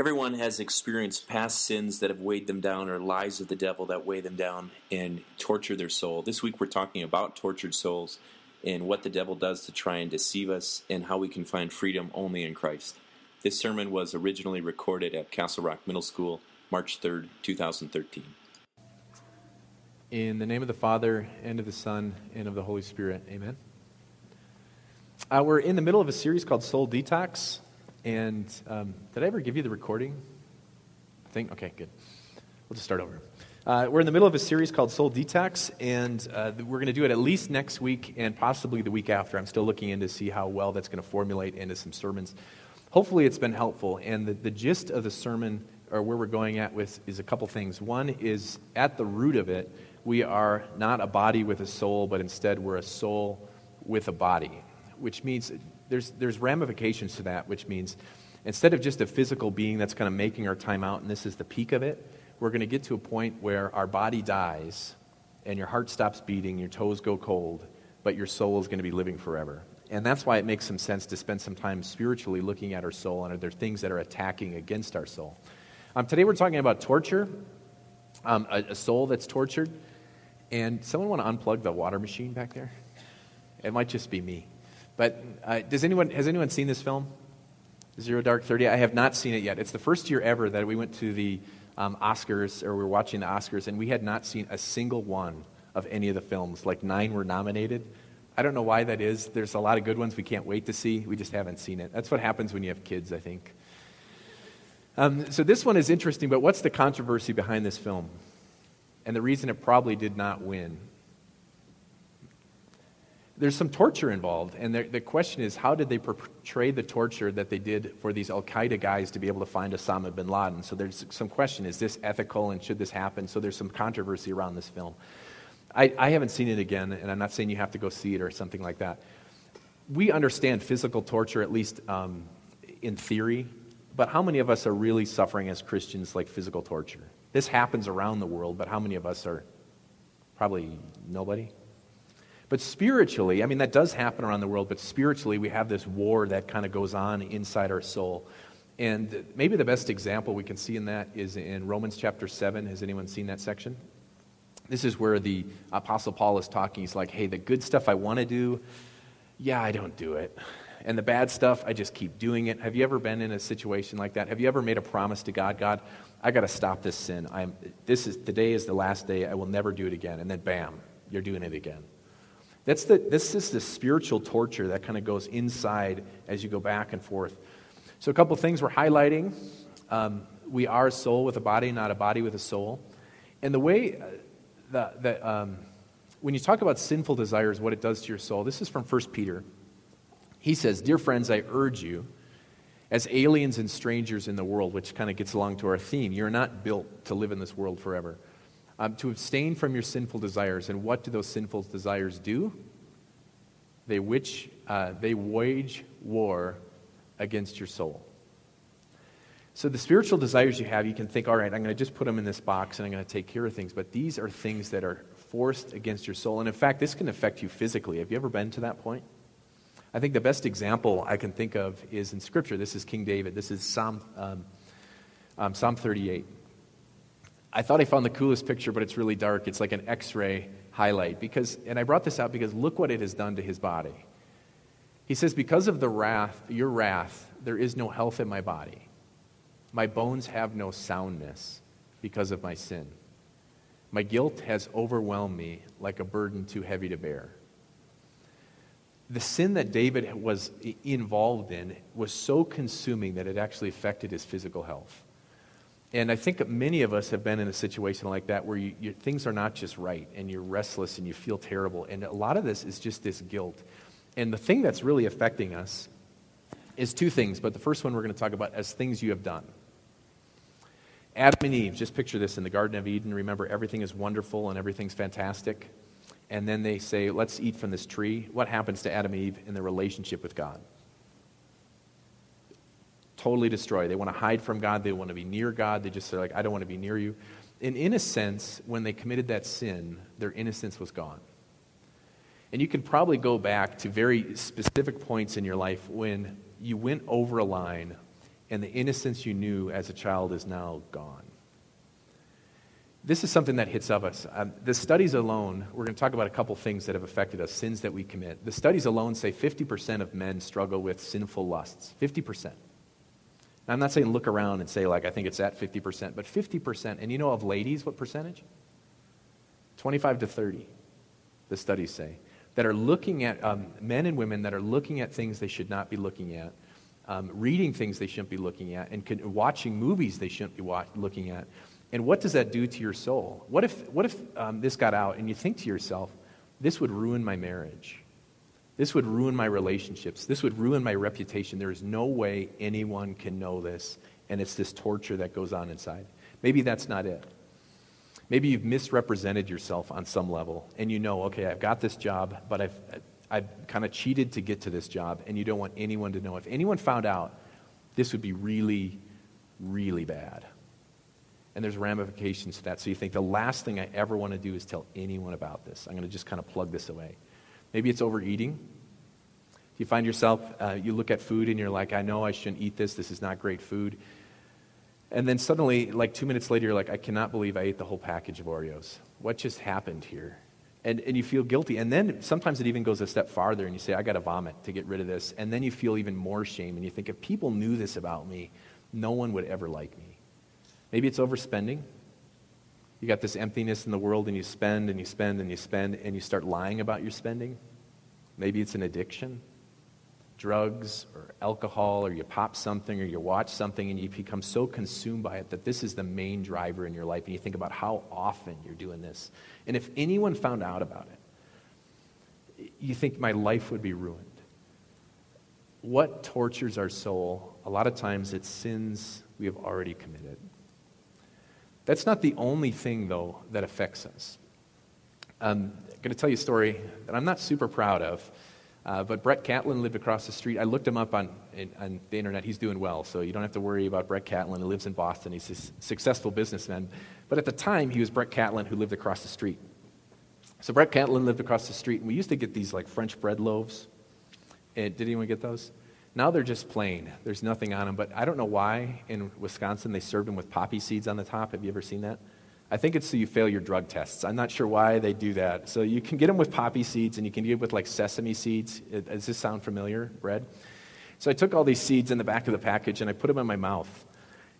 Everyone has experienced past sins that have weighed them down or lies of the devil that weigh them down and torture their soul. This week we're talking about tortured souls and what the devil does to try and deceive us and how we can find freedom only in Christ. This sermon was originally recorded at Castle Rock Middle School, March 3rd, 2013. In the name of the Father, and of the Son, and of the Holy Spirit. Amen. Uh, we're in the middle of a series called Soul Detox. And um, did I ever give you the recording? I think? Okay, good. We'll just start over. Uh, we're in the middle of a series called Soul Detox, and uh, we're going to do it at least next week and possibly the week after. I'm still looking in to see how well that's going to formulate into some sermons. Hopefully, it's been helpful. And the, the gist of the sermon, or where we're going at with, is a couple things. One is at the root of it, we are not a body with a soul, but instead we're a soul with a body, which means there's, there's ramifications to that, which means instead of just a physical being that's kind of making our time out, and this is the peak of it, we're going to get to a point where our body dies and your heart stops beating, your toes go cold, but your soul is going to be living forever. And that's why it makes some sense to spend some time spiritually looking at our soul and are there things that are attacking against our soul. Um, today we're talking about torture, um, a, a soul that's tortured. And someone want to unplug the water machine back there? It might just be me. But uh, does anyone, has anyone seen this film? Zero Dark Thirty? I have not seen it yet. It's the first year ever that we went to the um, Oscars, or we were watching the Oscars, and we had not seen a single one of any of the films. Like nine were nominated. I don't know why that is. There's a lot of good ones we can't wait to see. We just haven't seen it. That's what happens when you have kids, I think. Um, so this one is interesting, but what's the controversy behind this film? And the reason it probably did not win there's some torture involved. And the, the question is, how did they portray the torture that they did for these Al Qaeda guys to be able to find Osama bin Laden? So there's some question is this ethical and should this happen? So there's some controversy around this film. I, I haven't seen it again, and I'm not saying you have to go see it or something like that. We understand physical torture, at least um, in theory, but how many of us are really suffering as Christians like physical torture? This happens around the world, but how many of us are? Probably nobody. But spiritually, I mean, that does happen around the world, but spiritually, we have this war that kind of goes on inside our soul. And maybe the best example we can see in that is in Romans chapter 7. Has anyone seen that section? This is where the Apostle Paul is talking. He's like, hey, the good stuff I want to do, yeah, I don't do it. And the bad stuff, I just keep doing it. Have you ever been in a situation like that? Have you ever made a promise to God, God, I got to stop this sin. I'm, this is, today is the last day. I will never do it again. And then bam, you're doing it again. That's the, this is the spiritual torture that kind of goes inside as you go back and forth. So, a couple things we're highlighting. Um, we are a soul with a body, not a body with a soul. And the way uh, that, um, when you talk about sinful desires, what it does to your soul, this is from 1 Peter. He says, Dear friends, I urge you, as aliens and strangers in the world, which kind of gets along to our theme, you're not built to live in this world forever um, to abstain from your sinful desires. And what do those sinful desires do? They, which, uh, they wage war against your soul. So, the spiritual desires you have, you can think, all right, I'm going to just put them in this box and I'm going to take care of things. But these are things that are forced against your soul. And in fact, this can affect you physically. Have you ever been to that point? I think the best example I can think of is in Scripture. This is King David. This is Psalm, um, um, Psalm 38. I thought I found the coolest picture, but it's really dark. It's like an x ray highlight. Because, and I brought this out because look what it has done to his body. He says, Because of the wrath, your wrath, there is no health in my body. My bones have no soundness because of my sin. My guilt has overwhelmed me like a burden too heavy to bear. The sin that David was involved in was so consuming that it actually affected his physical health. And I think many of us have been in a situation like that where you, you, things are not just right and you're restless and you feel terrible. And a lot of this is just this guilt. And the thing that's really affecting us is two things, but the first one we're going to talk about as things you have done. Adam and Eve, just picture this in the Garden of Eden. Remember, everything is wonderful and everything's fantastic. And then they say, let's eat from this tree. What happens to Adam and Eve in their relationship with God? Totally destroyed. They want to hide from God. They want to be near God. They just are like, I don't want to be near you. And in a sense, when they committed that sin, their innocence was gone. And you can probably go back to very specific points in your life when you went over a line and the innocence you knew as a child is now gone. This is something that hits of us. Um, the studies alone, we're going to talk about a couple things that have affected us, sins that we commit. The studies alone say 50% of men struggle with sinful lusts. 50%. I'm not saying look around and say, like, I think it's at 50%, but 50%. And you know of ladies, what percentage? 25 to 30, the studies say, that are looking at um, men and women that are looking at things they should not be looking at, um, reading things they shouldn't be looking at, and watching movies they shouldn't be wa- looking at and what does that do to your soul? What if, what if um, this got out and you think to yourself, this would ruin my marriage? This would ruin my relationships. This would ruin my reputation. There is no way anyone can know this, and it's this torture that goes on inside. Maybe that's not it. Maybe you've misrepresented yourself on some level, and you know, okay, I've got this job, but I've, I've kind of cheated to get to this job, and you don't want anyone to know. If anyone found out, this would be really, really bad and there's ramifications to that. So you think the last thing I ever want to do is tell anyone about this. I'm going to just kind of plug this away. Maybe it's overeating. You find yourself, uh, you look at food and you're like, I know I shouldn't eat this. This is not great food. And then suddenly, like two minutes later, you're like, I cannot believe I ate the whole package of Oreos. What just happened here? And, and you feel guilty. And then sometimes it even goes a step farther and you say, I got to vomit to get rid of this. And then you feel even more shame and you think, if people knew this about me, no one would ever like me. Maybe it's overspending. You got this emptiness in the world and you spend and you spend and you spend and you start lying about your spending. Maybe it's an addiction, drugs or alcohol, or you pop something or you watch something and you become so consumed by it that this is the main driver in your life and you think about how often you're doing this. And if anyone found out about it, you think my life would be ruined. What tortures our soul? A lot of times it's sins we have already committed. That's not the only thing, though, that affects us. Um, I'm going to tell you a story that I'm not super proud of. Uh, but Brett Catlin lived across the street. I looked him up on, in, on the internet. He's doing well, so you don't have to worry about Brett Catlin. He lives in Boston. He's a successful businessman. But at the time, he was Brett Catlin who lived across the street. So Brett Catlin lived across the street, and we used to get these like French bread loaves. And did anyone get those? Now they're just plain. There's nothing on them. But I don't know why in Wisconsin they served them with poppy seeds on the top. Have you ever seen that? I think it's so you fail your drug tests. I'm not sure why they do that. So you can get them with poppy seeds and you can get it with like sesame seeds. Does this sound familiar, bread? So I took all these seeds in the back of the package and I put them in my mouth.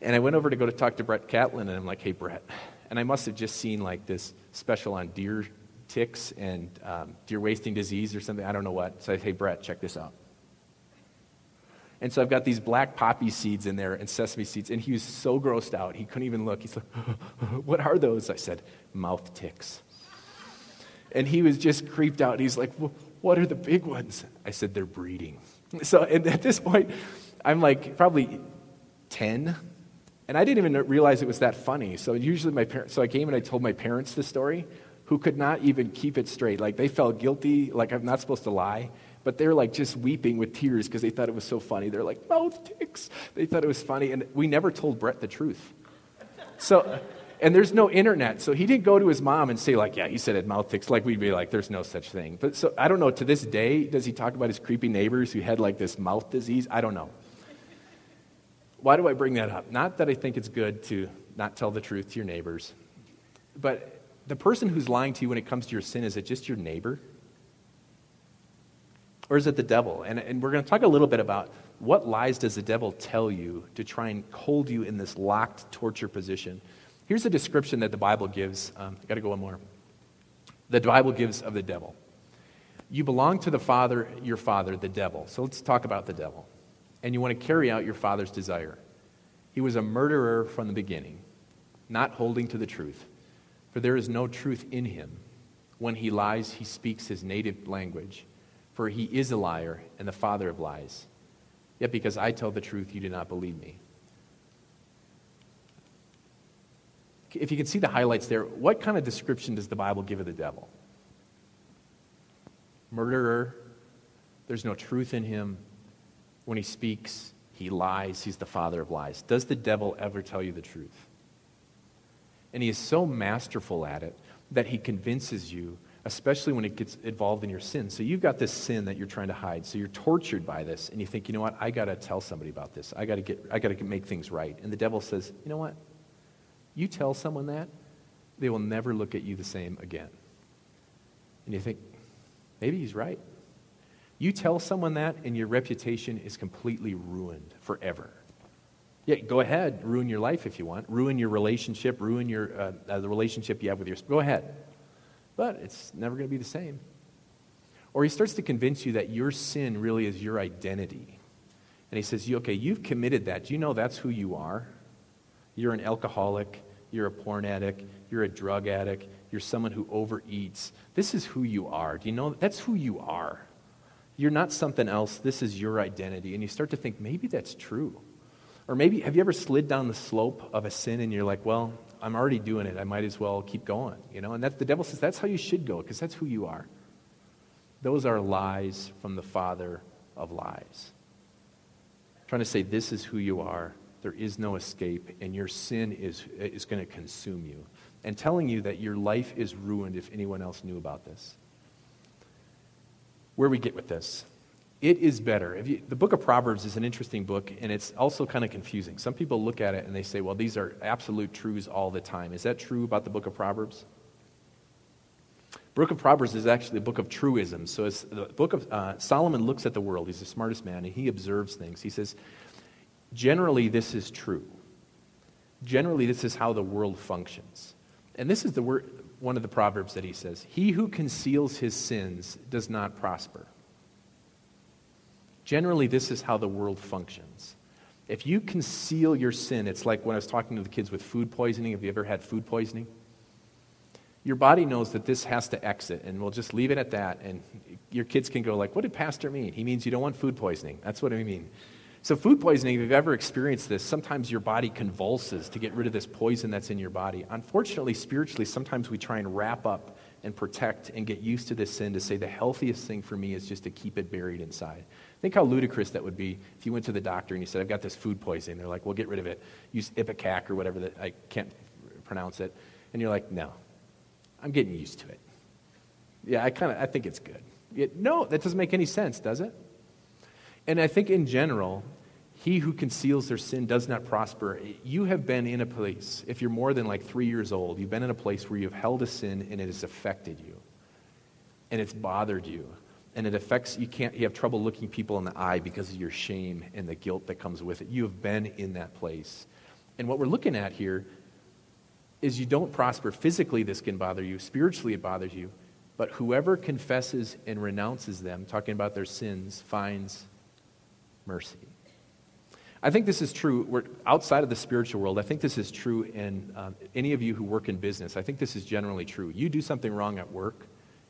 And I went over to go to talk to Brett Catlin and I'm like, hey, Brett. And I must have just seen like this special on deer ticks and um, deer wasting disease or something. I don't know what. So I say, hey, Brett, check this out. And so I've got these black poppy seeds in there and sesame seeds. And he was so grossed out, he couldn't even look. He's like, What are those? I said, Mouth ticks. And he was just creeped out. He's like, What are the big ones? I said, They're breeding. So and at this point, I'm like probably 10. And I didn't even realize it was that funny. So usually my parents, so I came and I told my parents the story, who could not even keep it straight. Like they felt guilty, like I'm not supposed to lie but they're like just weeping with tears because they thought it was so funny. They're like, mouth ticks. They thought it was funny. And we never told Brett the truth. So, and there's no internet. So he didn't go to his mom and say, like, yeah, he said it mouth ticks. Like we'd be like, there's no such thing. But so I don't know. To this day, does he talk about his creepy neighbors who had like this mouth disease? I don't know. Why do I bring that up? Not that I think it's good to not tell the truth to your neighbors, but the person who's lying to you when it comes to your sin, is it just your neighbor? Or is it the devil? And, and we're going to talk a little bit about what lies does the devil tell you to try and hold you in this locked torture position. Here's a description that the Bible gives. Um, got to go one more. The Bible gives of the devil. You belong to the father, your father, the devil. So let's talk about the devil. And you want to carry out your father's desire. He was a murderer from the beginning, not holding to the truth. For there is no truth in him. When he lies, he speaks his native language for he is a liar and the father of lies. Yet because I tell the truth, you do not believe me. If you can see the highlights there, what kind of description does the Bible give of the devil? Murderer, there's no truth in him. When he speaks, he lies. He's the father of lies. Does the devil ever tell you the truth? And he is so masterful at it that he convinces you especially when it gets involved in your sin. So you've got this sin that you're trying to hide. So you're tortured by this, and you think, you know what? I got to tell somebody about this. I got to get. I got to make things right. And the devil says, you know what? You tell someone that, they will never look at you the same again. And you think, maybe he's right. You tell someone that, and your reputation is completely ruined forever. Yeah, go ahead, ruin your life if you want, ruin your relationship, ruin your uh, uh, the relationship you have with your. Go ahead, but it's never going to be the same. Or he starts to convince you that your sin really is your identity, and he says, "Okay, you've committed that. Do you know that's who you are? You're an alcoholic. You're a porn addict. You're a drug addict. You're someone who overeats. This is who you are. Do you know that's who you are? You're not something else. This is your identity. And you start to think, maybe that's true. Or maybe, have you ever slid down the slope of a sin and you're like, well, I'm already doing it. I might as well keep going. You know, and that, the devil says that's how you should go because that's who you are. Those are lies from the father of lies. trying to say this is who you are. There is no escape, and your sin is, is going to consume you. And telling you that your life is ruined if anyone else knew about this where we get with this. It is better. You, the book of Proverbs is an interesting book, and it's also kind of confusing. Some people look at it and they say, well, these are absolute truths all the time. Is that true about the book of Proverbs? book of Proverbs is actually a book of truisms. So it's the book of uh, Solomon looks at the world. He's the smartest man, and he observes things. He says, generally, this is true. Generally, this is how the world functions. And this is the word, one of the proverbs that he says He who conceals his sins does not prosper. Generally, this is how the world functions. If you conceal your sin, it's like when I was talking to the kids with food poisoning. Have you ever had food poisoning? Your body knows that this has to exit, and we'll just leave it at that. And your kids can go like, "What did Pastor mean? He means you don't want food poisoning." That's what I mean. So, food poisoning, if you've ever experienced this, sometimes your body convulses to get rid of this poison that's in your body. Unfortunately, spiritually, sometimes we try and wrap up and protect and get used to this sin to say the healthiest thing for me is just to keep it buried inside. Think how ludicrous that would be if you went to the doctor and you said, I've got this food poisoning. They're like, well, get rid of it. Use Ipecac or whatever that I can't pronounce it. And you're like, no, I'm getting used to it. Yeah, I kind of I think it's good. No, that doesn't make any sense, does it? And I think in general, he who conceals their sin does not prosper. You have been in a place, if you're more than like three years old, you've been in a place where you've held a sin and it has affected you. And it's bothered you. And it affects, you can't, you have trouble looking people in the eye because of your shame and the guilt that comes with it. You have been in that place. And what we're looking at here is you don't prosper. Physically, this can bother you. Spiritually, it bothers you. But whoever confesses and renounces them, talking about their sins, finds mercy. I think this is true. We're outside of the spiritual world. I think this is true in um, any of you who work in business. I think this is generally true. You do something wrong at work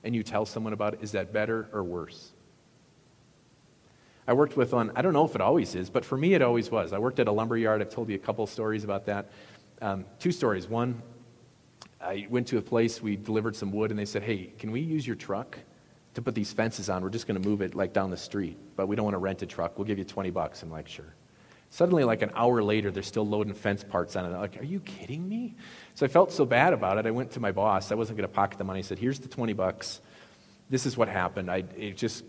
and you tell someone about it. Is that better or worse? I worked with on, I don't know if it always is, but for me it always was. I worked at a lumber yard. I've told you a couple stories about that. Um, two stories. One, I went to a place, we delivered some wood, and they said, Hey, can we use your truck to put these fences on? We're just going to move it like down the street, but we don't want to rent a truck. We'll give you 20 bucks. I'm like, Sure. Suddenly, like an hour later, they're still loading fence parts on it. I'm like, are you kidding me? So I felt so bad about it. I went to my boss. I wasn't going to pocket the money. I said, here's the 20 bucks. This is what happened. I it just,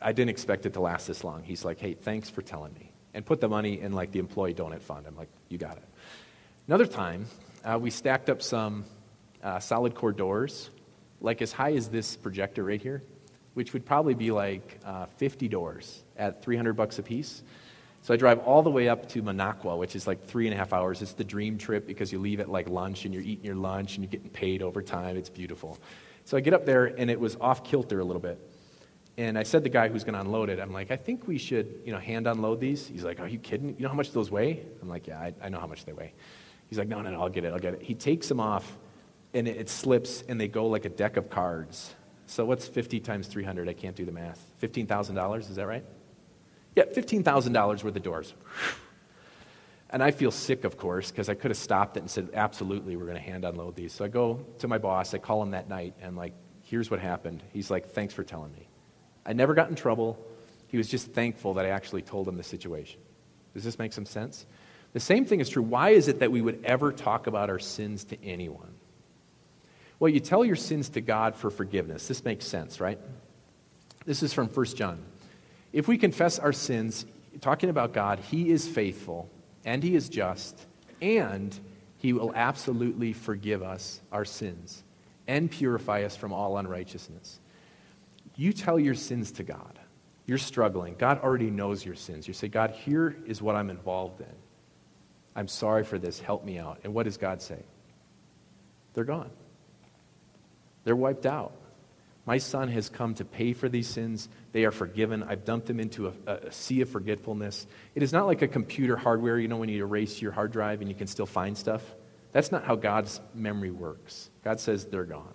I didn't expect it to last this long. He's like, hey, thanks for telling me. And put the money in like the employee donut fund. I'm like, you got it. Another time, uh, we stacked up some uh, solid core doors, like as high as this projector right here, which would probably be like uh, 50 doors at 300 bucks a piece. So I drive all the way up to Minocqua, which is like three and a half hours. It's the dream trip because you leave at like lunch and you're eating your lunch and you're getting paid overtime. It's beautiful. So I get up there and it was off kilter a little bit. And I said the guy who's going to unload it, I'm like, I think we should, you know, hand unload these. He's like, Are you kidding? You know how much those weigh? I'm like, Yeah, I, I know how much they weigh. He's like, No, no, no, I'll get it, I'll get it. He takes them off and it, it slips and they go like a deck of cards. So what's 50 times 300? I can't do the math. $15,000, is that right? Yeah, $15,000 worth of doors. And I feel sick, of course, because I could have stopped it and said, absolutely, we're going to hand unload these. So I go to my boss, I call him that night, and like, here's what happened. He's like, thanks for telling me. I never got in trouble. He was just thankful that I actually told him the situation. Does this make some sense? The same thing is true. Why is it that we would ever talk about our sins to anyone? Well, you tell your sins to God for forgiveness. This makes sense, right? This is from 1 John. If we confess our sins, talking about God, He is faithful and He is just, and He will absolutely forgive us our sins and purify us from all unrighteousness. You tell your sins to God. You're struggling. God already knows your sins. You say, God, here is what I'm involved in. I'm sorry for this. Help me out. And what does God say? They're gone. They're wiped out. My son has come to pay for these sins. They are forgiven. I've dumped them into a, a, sea of forgetfulness. It is not like a computer hardware, you know, when you erase your hard drive and you can still find stuff. That's not how God's memory works. God says they're gone.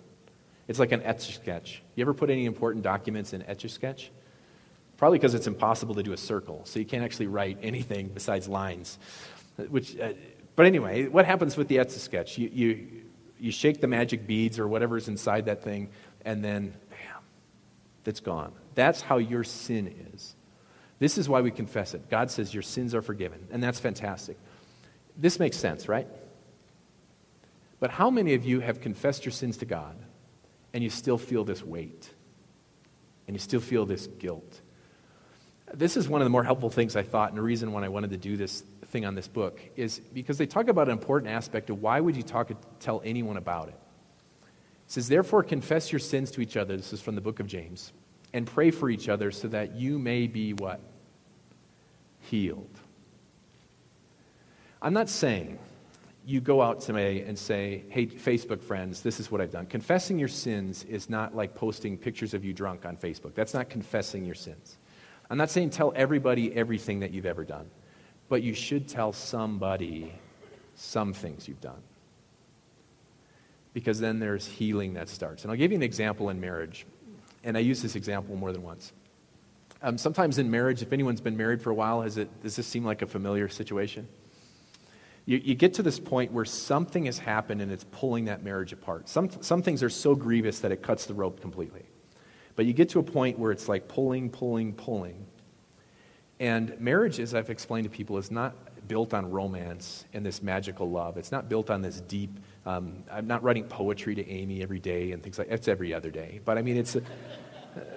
It's like an etch sketch. You ever put any important documents in etch a sketch? Probably because it's impossible to do a circle, so you can't actually write anything besides lines. Which, uh, but anyway, what happens with the etch a sketch? You, you, you shake the magic beads or whatever's inside that thing, and then, it's gone. That's how your sin is. This is why we confess it. God says your sins are forgiven, and that's fantastic. This makes sense, right? But how many of you have confessed your sins to God and you still feel this weight? And you still feel this guilt? This is one of the more helpful things I thought, and the reason why I wanted to do this thing on this book is because they talk about an important aspect of why would you talk tell anyone about it. It says, Therefore, confess your sins to each other. This is from the book of James. And pray for each other so that you may be what? Healed. I'm not saying you go out today and say, hey, Facebook friends, this is what I've done. Confessing your sins is not like posting pictures of you drunk on Facebook. That's not confessing your sins. I'm not saying tell everybody everything that you've ever done, but you should tell somebody some things you've done. Because then there's healing that starts. And I'll give you an example in marriage. And I use this example more than once. Um, sometimes in marriage, if anyone's been married for a while, has it, does this seem like a familiar situation? You, you, get to this point where something has happened and it's pulling that marriage apart. Some, some things are so grievous that it cuts the rope completely. But you get to a point where it's like pulling, pulling, pulling. And marriage, as I've explained to people, is not built on romance and this magical love. It's not built on this deep. Um, I'm not writing poetry to Amy every day and things like. that. It's every other day, but I mean, it's. A,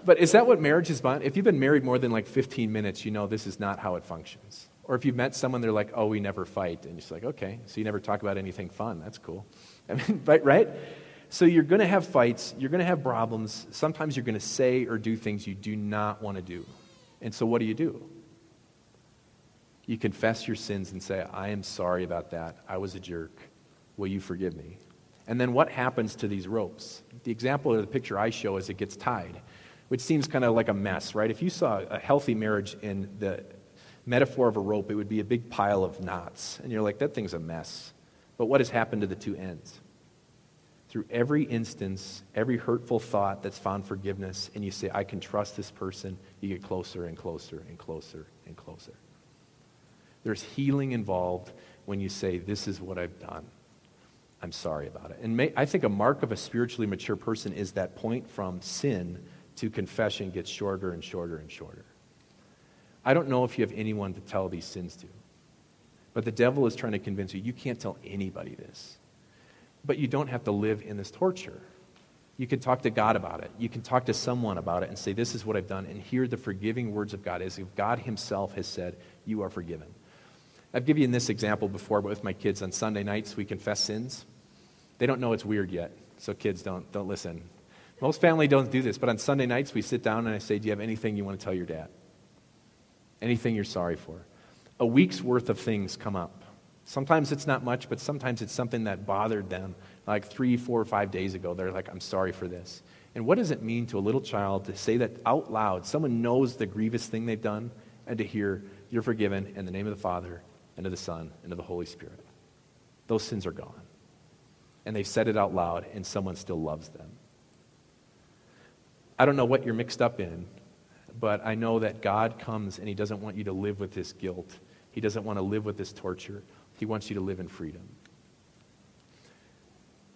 but is that what marriage is about? If you've been married more than like 15 minutes, you know this is not how it functions. Or if you've met someone, they're like, oh, we never fight. And you're like, okay, so you never talk about anything fun. That's cool. I mean, right? right? So you're going to have fights. You're going to have problems. Sometimes you're going to say or do things you do not want to do. And so what do you do? You confess your sins and say, I am sorry about that. I was a jerk. Will you forgive me? And then what happens to these ropes? The example or the picture I show is it gets tied, which seems kind of like a mess, right? If you saw a healthy marriage in the metaphor of a rope, it would be a big pile of knots. And you're like, that thing's a mess. But what has happened to the two ends? Through every instance, every hurtful thought that's found forgiveness, and you say, I can trust this person, you get closer and closer and closer and closer. There's healing involved when you say, This is what I've done. I'm sorry about it. And may, I think a mark of a spiritually mature person is that point from sin to confession gets shorter and shorter and shorter. I don't know if you have anyone to tell these sins to. But the devil is trying to convince you you can't tell anybody this. But you don't have to live in this torture. You can talk to God about it. You can talk to someone about it and say, This is what I've done, and hear the forgiving words of God as if God Himself has said, You are forgiven. I've given you this example before, but with my kids on Sunday nights, we confess sins. They don't know it's weird yet, so kids don't, don't listen. Most family don't do this, but on Sunday nights, we sit down and I say, Do you have anything you want to tell your dad? anything you're sorry for. A week's worth of things come up. Sometimes it's not much, but sometimes it's something that bothered them like three, four, or five days ago. They're like, I'm sorry for this. And what does it mean to a little child to say that out loud? Someone knows the grievous thing they've done, and to hear, You're forgiven in the name of the Father, and of the Son, and of the Holy Spirit. Those sins are gone. And they've said it out loud, and someone still loves them. I don't know what you're mixed up in, but I know that God comes and He doesn't want you to live with this guilt. He doesn't want to live with this torture. He wants you to live in freedom.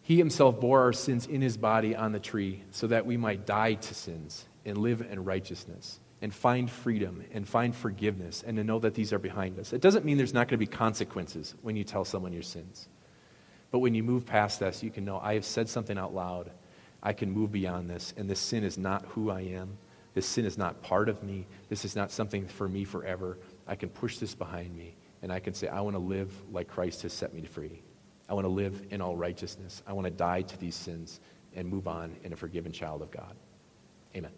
He Himself bore our sins in His body on the tree so that we might die to sins and live in righteousness and find freedom and find forgiveness and to know that these are behind us. It doesn't mean there's not going to be consequences when you tell someone your sins. But when you move past this, you can know I have said something out loud. I can move beyond this, and this sin is not who I am. This sin is not part of me. This is not something for me forever. I can push this behind me, and I can say, I want to live like Christ has set me free. I want to live in all righteousness. I want to die to these sins and move on in a forgiven child of God. Amen.